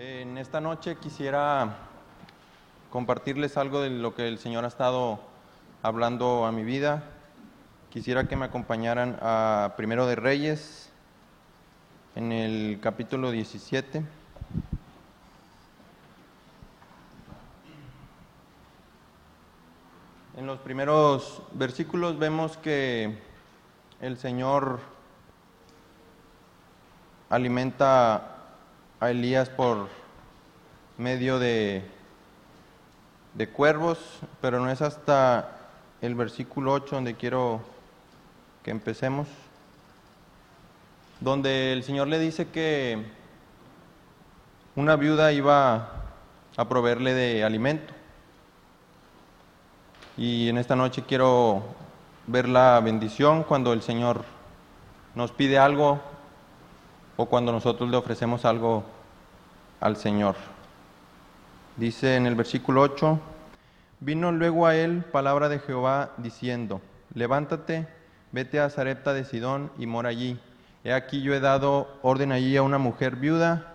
En esta noche quisiera compartirles algo de lo que el Señor ha estado hablando a mi vida. Quisiera que me acompañaran a Primero de Reyes, en el capítulo 17. En los primeros versículos vemos que el Señor alimenta a Elías por medio de, de cuervos, pero no es hasta el versículo 8 donde quiero que empecemos, donde el Señor le dice que una viuda iba a proveerle de alimento. Y en esta noche quiero ver la bendición cuando el Señor nos pide algo o cuando nosotros le ofrecemos algo al Señor. Dice en el versículo 8, vino luego a él palabra de Jehová diciendo, levántate, vete a Zarepta de Sidón y mora allí. He aquí yo he dado orden allí a una mujer viuda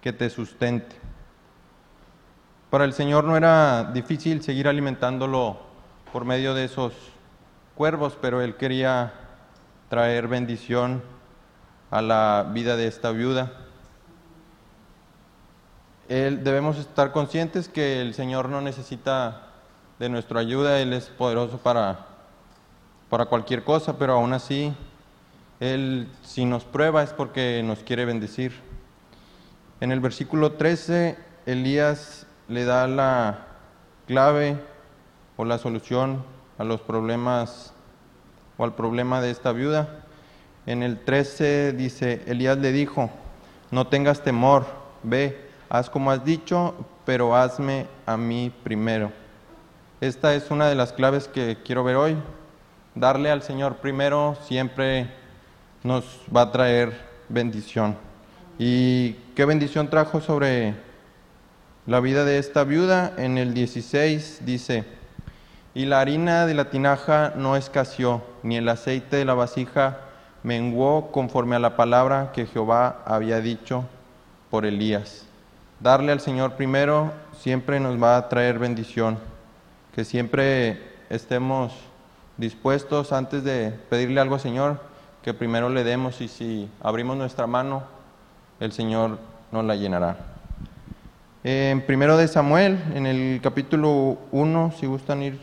que te sustente. Para el Señor no era difícil seguir alimentándolo por medio de esos cuervos, pero él quería traer bendición a la vida de esta viuda. Él, debemos estar conscientes que el Señor no necesita de nuestra ayuda, Él es poderoso para, para cualquier cosa, pero aún así, Él si nos prueba es porque nos quiere bendecir. En el versículo 13, Elías le da la clave o la solución a los problemas o al problema de esta viuda. En el 13 dice, Elías le dijo, no tengas temor, ve, haz como has dicho, pero hazme a mí primero. Esta es una de las claves que quiero ver hoy. Darle al Señor primero siempre nos va a traer bendición. ¿Y qué bendición trajo sobre la vida de esta viuda? En el 16 dice, y la harina de la tinaja no escaseó, ni el aceite de la vasija menguó conforme a la palabra que Jehová había dicho por Elías. Darle al Señor primero siempre nos va a traer bendición, que siempre estemos dispuestos antes de pedirle algo al Señor, que primero le demos y si abrimos nuestra mano, el Señor nos la llenará. En primero de Samuel, en el capítulo 1, si gustan ir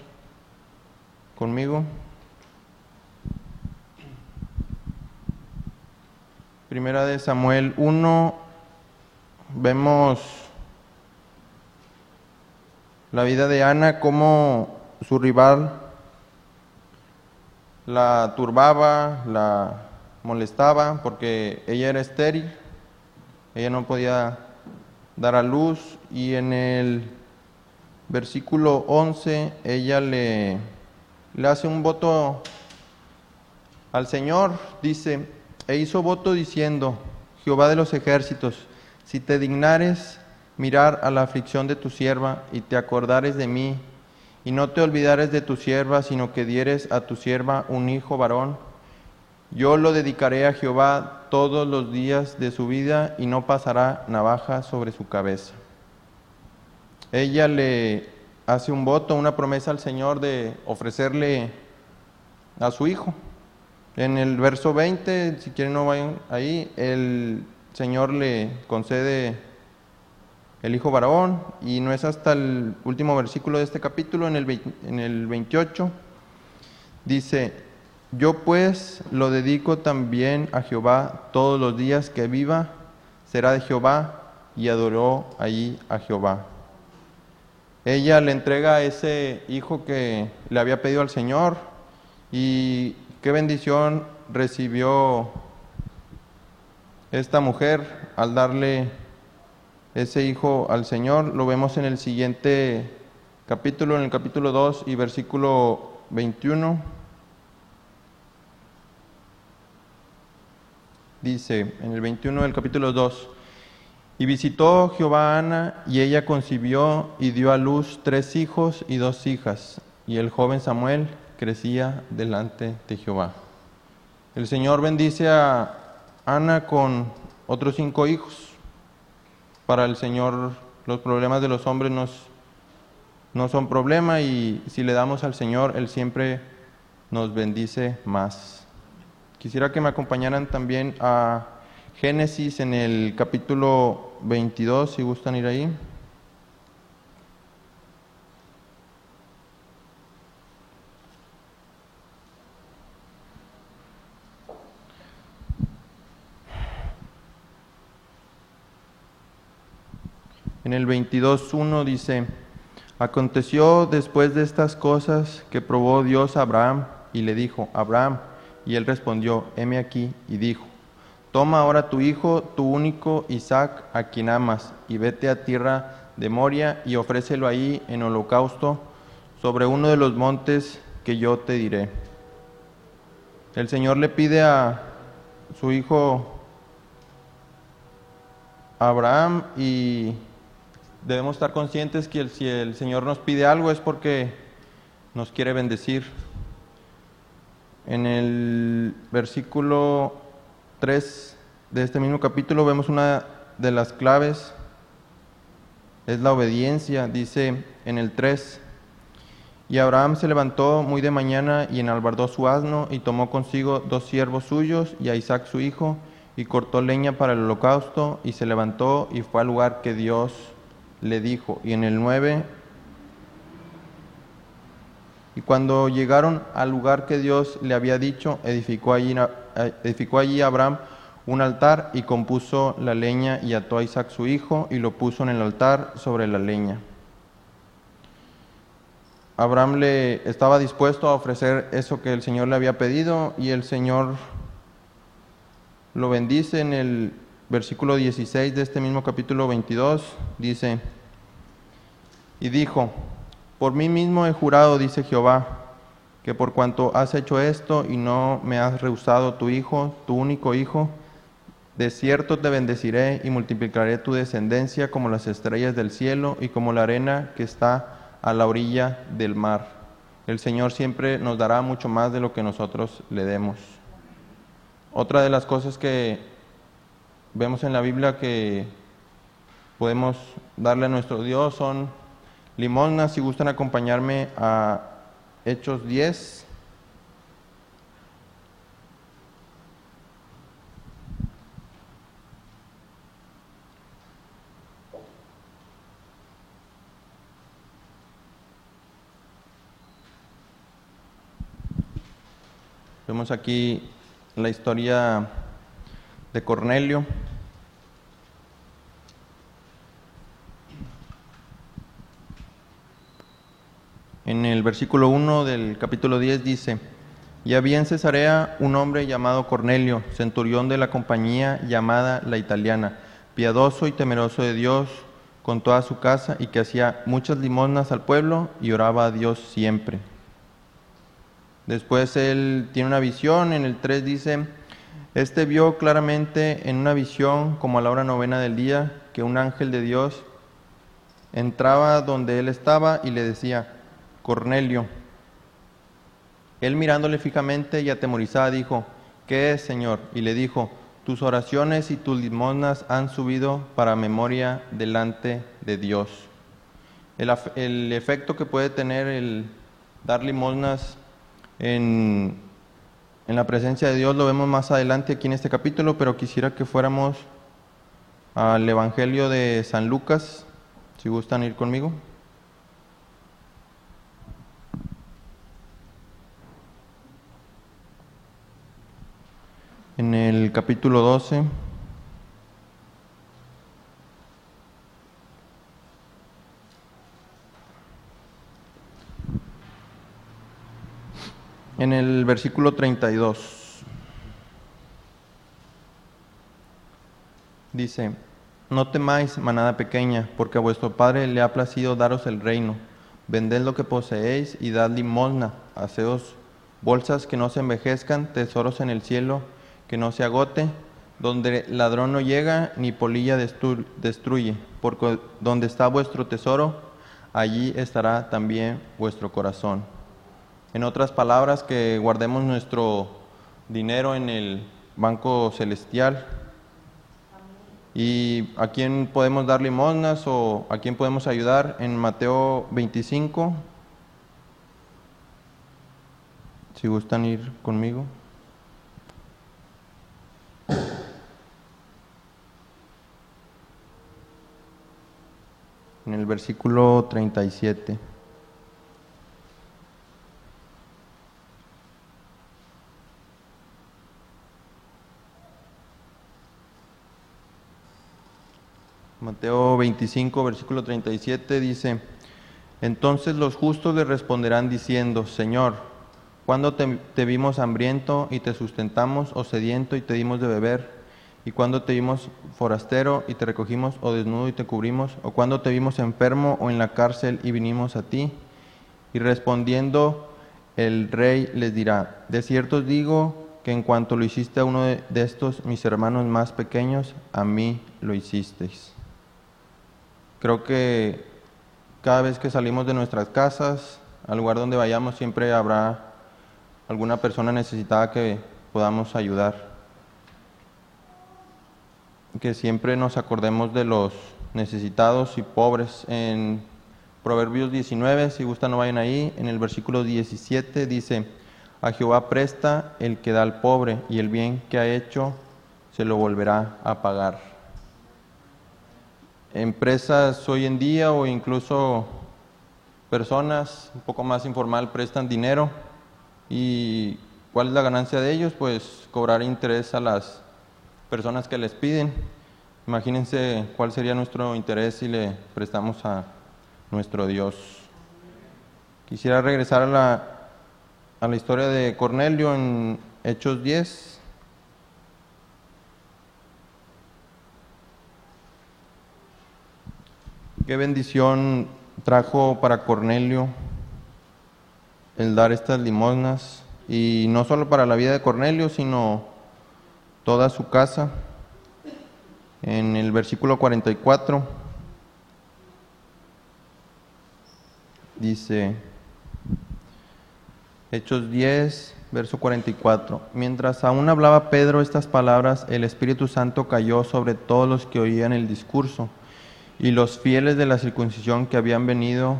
conmigo. Primera de Samuel 1, vemos la vida de Ana, cómo su rival la turbaba, la molestaba, porque ella era estéril, ella no podía dar a luz, y en el versículo 11 ella le, le hace un voto al Señor, dice, e hizo voto diciendo, Jehová de los ejércitos, si te dignares mirar a la aflicción de tu sierva y te acordares de mí, y no te olvidares de tu sierva, sino que dieres a tu sierva un hijo varón, yo lo dedicaré a Jehová todos los días de su vida y no pasará navaja sobre su cabeza. Ella le hace un voto, una promesa al Señor de ofrecerle a su hijo. En el verso 20, si quieren no vayan ahí, el Señor le concede el hijo varón y no es hasta el último versículo de este capítulo, en el, en el 28, dice, yo pues lo dedico también a Jehová todos los días que viva, será de Jehová y adoró allí a Jehová. Ella le entrega a ese hijo que le había pedido al Señor y qué bendición recibió esta mujer al darle ese hijo al Señor. Lo vemos en el siguiente capítulo, en el capítulo 2 y versículo 21. Dice en el 21 del capítulo 2, y visitó Jehová Ana, y ella concibió y dio a luz tres hijos y dos hijas, y el joven Samuel crecía delante de Jehová. El Señor bendice a Ana con otros cinco hijos. para el Señor los problemas de los hombres no son problema y si le damos al Señor, Él siempre nos bendice más. Quisiera que me acompañaran también a Génesis en el capítulo 22, si gustan ir ahí. El 22.1 dice, aconteció después de estas cosas que probó Dios a Abraham y le dijo, Abraham, y él respondió, heme aquí, y dijo, toma ahora tu hijo, tu único Isaac, a quien amas, y vete a tierra de Moria y ofrécelo ahí en holocausto sobre uno de los montes que yo te diré. El Señor le pide a su hijo Abraham y debemos estar conscientes que si el Señor nos pide algo es porque nos quiere bendecir. En el versículo 3 de este mismo capítulo vemos una de las claves, es la obediencia, dice en el 3. Y Abraham se levantó muy de mañana y enalbardó su asno y tomó consigo dos siervos suyos y a Isaac su hijo y cortó leña para el holocausto y se levantó y fue al lugar que Dios le dijo. Y en el 9, y cuando llegaron al lugar que Dios le había dicho, edificó allí, edificó allí Abraham un altar y compuso la leña y ató a Isaac su hijo y lo puso en el altar sobre la leña. Abraham le estaba dispuesto a ofrecer eso que el Señor le había pedido y el Señor lo bendice en el versículo 16 de este mismo capítulo 22. Dice, y dijo, por mí mismo he jurado, dice Jehová, que por cuanto has hecho esto y no me has rehusado tu hijo, tu único hijo, de cierto te bendeciré y multiplicaré tu descendencia como las estrellas del cielo y como la arena que está a la orilla del mar. El Señor siempre nos dará mucho más de lo que nosotros le demos. Otra de las cosas que vemos en la Biblia que podemos darle a nuestro Dios son limosnas, si gustan acompañarme a Hechos 10. Vemos aquí la historia de Cornelio. Versículo 1 del capítulo 10 dice, y había en Cesarea un hombre llamado Cornelio, centurión de la compañía llamada la italiana, piadoso y temeroso de Dios con toda su casa y que hacía muchas limosnas al pueblo y oraba a Dios siempre. Después él tiene una visión, en el 3 dice, este vio claramente en una visión, como a la hora novena del día, que un ángel de Dios entraba donde él estaba y le decía, Cornelio. Él mirándole fijamente y atemorizada dijo, ¿qué es, Señor? Y le dijo, tus oraciones y tus limosnas han subido para memoria delante de Dios. El, el efecto que puede tener el dar limosnas en, en la presencia de Dios lo vemos más adelante aquí en este capítulo, pero quisiera que fuéramos al Evangelio de San Lucas, si gustan ir conmigo. en el capítulo 12. En el versículo 32 dice, no temáis, manada pequeña, porque a vuestro Padre le ha placido daros el reino. Vended lo que poseéis y dad limosna, haceos bolsas que no se envejezcan, tesoros en el cielo, que no se agote, donde ladrón no llega ni polilla destruye, porque donde está vuestro tesoro, allí estará también vuestro corazón. En otras palabras, que guardemos nuestro dinero en el banco celestial ¿Y a quién podemos dar limosnas o a quién podemos ayudar? En Mateo 25. Si gustan ir conmigo. Versículo 37. Mateo 25, versículo 37 dice, entonces los justos le responderán diciendo, Señor, ¿cuándo te, te, vimos hambriento y te sustentamos o sediento y te dimos de beber? ¿Y cuándo te vimos forastero y te recogimos o desnudo y te cubrimos? ¿O cuándo te vimos enfermo o en la cárcel y vinimos a ti? Y respondiendo el rey les dirá, de cierto digo que en cuanto lo hiciste a uno de, de estos mis hermanos más pequeños, a mí lo hicisteis. Creo que cada vez que salimos de nuestras casas, al lugar donde vayamos, siempre habrá alguna persona necesitada que podamos ayudar. Que siempre nos acordemos de los necesitados y pobres. En Proverbios 19, si gustan no vayan ahí, en el versículo 17 dice, a Jehová presta el que da al pobre y el bien que ha hecho se lo volverá a pagar empresas hoy en día o incluso personas un poco más informal prestan dinero y ¿cuál es la ganancia de ellos? Pues cobrar interés a las personas que les piden. Imagínense cuál sería nuestro interés si le prestamos a nuestro Dios. Quisiera regresar a la, a la historia de Cornelio en Hechos 10. Qué bendición trajo para Cornelio el dar estas limosnas, y no solo para la vida de Cornelio, sino toda su casa. En el versículo 44 dice, Hechos 10, verso 44, mientras aún hablaba Pedro estas palabras, el Espíritu Santo cayó sobre todos los que oían el discurso. Y los fieles de la circuncisión que habían venido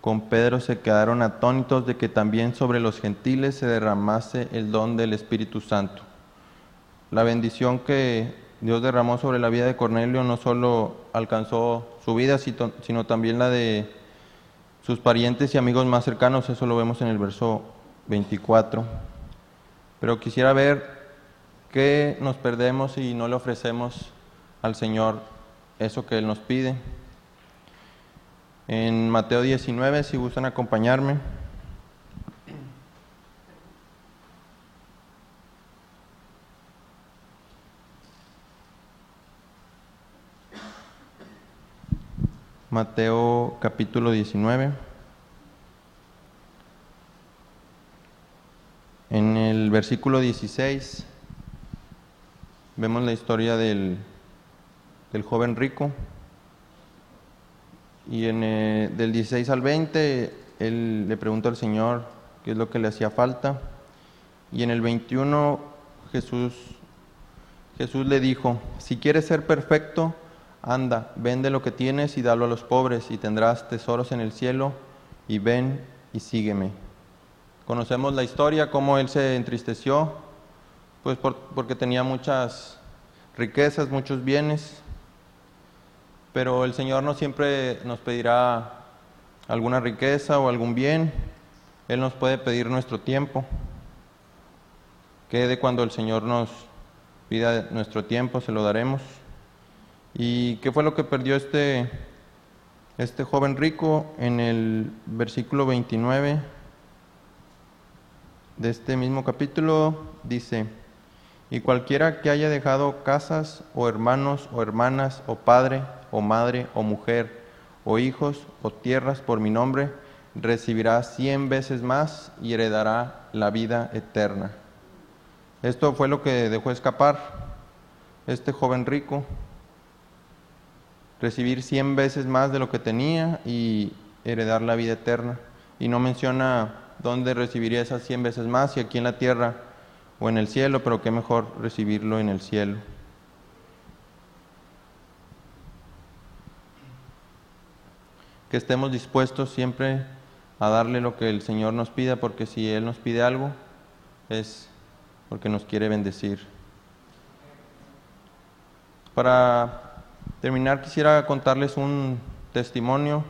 con Pedro se quedaron atónitos de que también sobre los gentiles se derramase el don del Espíritu Santo. La bendición que Dios derramó sobre la vida de Cornelio no solo alcanzó su vida, sino también la de sus parientes y amigos más cercanos, eso lo vemos en el verso 24. Pero quisiera ver qué nos perdemos y no le ofrecemos al Señor eso que Él nos pide. En Mateo 19, si gustan acompañarme. Mateo capítulo 19. En el versículo 16 vemos la historia del del joven rico. Y en, eh, del 16 al 20, él le pregunta al Señor qué es lo que le hacía falta. Y en el 21, Jesús, Jesús le dijo, si quieres ser perfecto, anda, vende lo que tienes y dalo a los pobres y tendrás tesoros en el cielo y ven y sígueme. Conocemos la historia, cómo él se entristeció, pues porque tenía muchas riquezas, muchos bienes, pero el Señor no siempre nos pedirá alguna riqueza o algún bien, Él nos puede pedir nuestro tiempo. Que de cuando el Señor nos pida nuestro tiempo, se lo daremos. ¿Y qué fue lo que perdió este, este joven rico en el versículo 29 de este mismo capítulo? Dice, y cualquiera que haya dejado casas o hermanos o hermanas o padre o madre o mujer o hijos o tierras por mi nombre, recibirá cien veces más y heredará la vida eterna. Esto fue lo que dejó escapar este joven rico, recibir 100 veces más de lo que tenía y heredar la vida eterna. Y no menciona dónde recibiría esas 100 veces más, si aquí en la tierra o en el cielo, pero qué mejor recibirlo en el cielo. Que estemos dispuestos siempre a darle lo que el Señor nos pida, porque si Él nos pide algo, es porque nos quiere bendecir. Para terminar, quisiera contarles un testimonio.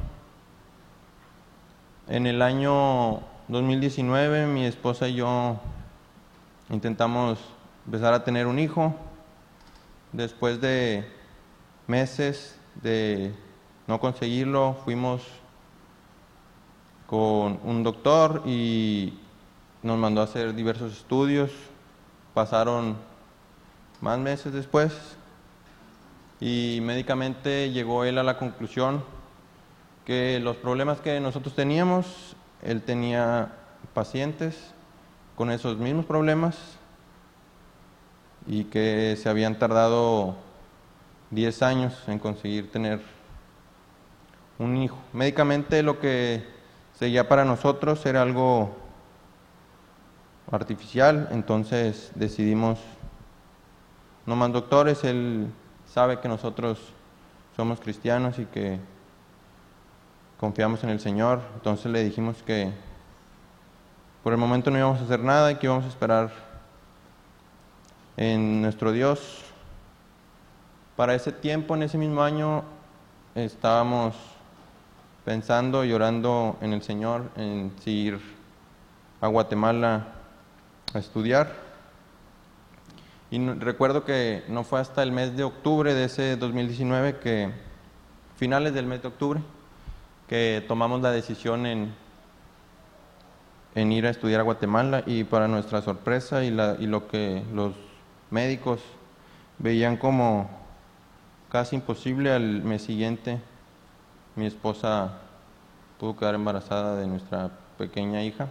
En el año 2019, mi esposa y yo intentamos empezar a tener un hijo. Después de meses de no conseguirlo, fuimos con un doctor y nos mandó a hacer diversos estudios. Pasaron más meses después y médicamente llegó él a la conclusión que los problemas que nosotros teníamos, él tenía pacientes con esos mismos problemas y que se habían tardado 10 años en conseguir tener un hijo. Médicamente lo que seguía para nosotros era algo artificial, entonces decidimos, no más doctores, él sabe que nosotros somos cristianos y que confiamos en el Señor, entonces le dijimos que por el momento no íbamos a hacer nada y que íbamos a esperar en nuestro Dios. Para ese tiempo, en ese mismo año, estábamos pensando y orando en el Señor en ir a Guatemala a estudiar. Y recuerdo que no fue hasta el mes de octubre de ese 2019 que, finales del mes de octubre, que tomamos la decisión en, en ir a estudiar a Guatemala y para nuestra sorpresa y, la, y lo que los médicos veían como casi imposible al mes siguiente, mi esposa pudo quedar embarazada de nuestra pequeña hija.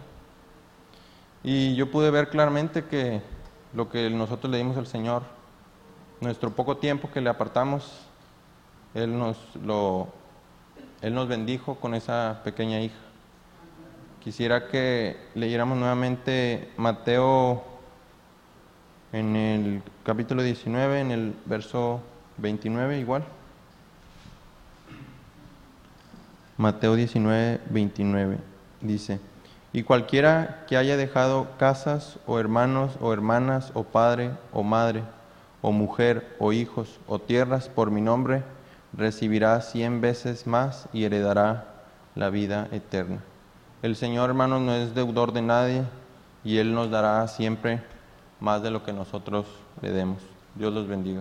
Y yo pude ver claramente que lo que nosotros le dimos al Señor, nuestro poco tiempo que le apartamos, Él nos, lo, Él nos bendijo con esa pequeña hija. Quisiera que leyéramos nuevamente Mateo en el capítulo 19, en el verso 29 igual. Mateo 19, 29 dice, y cualquiera que haya dejado casas o hermanos o hermanas o padre o madre o mujer o hijos o tierras por mi nombre, recibirá cien veces más y heredará la vida eterna. El Señor, hermanos, no es deudor de nadie y Él nos dará siempre más de lo que nosotros le demos. Dios los bendiga.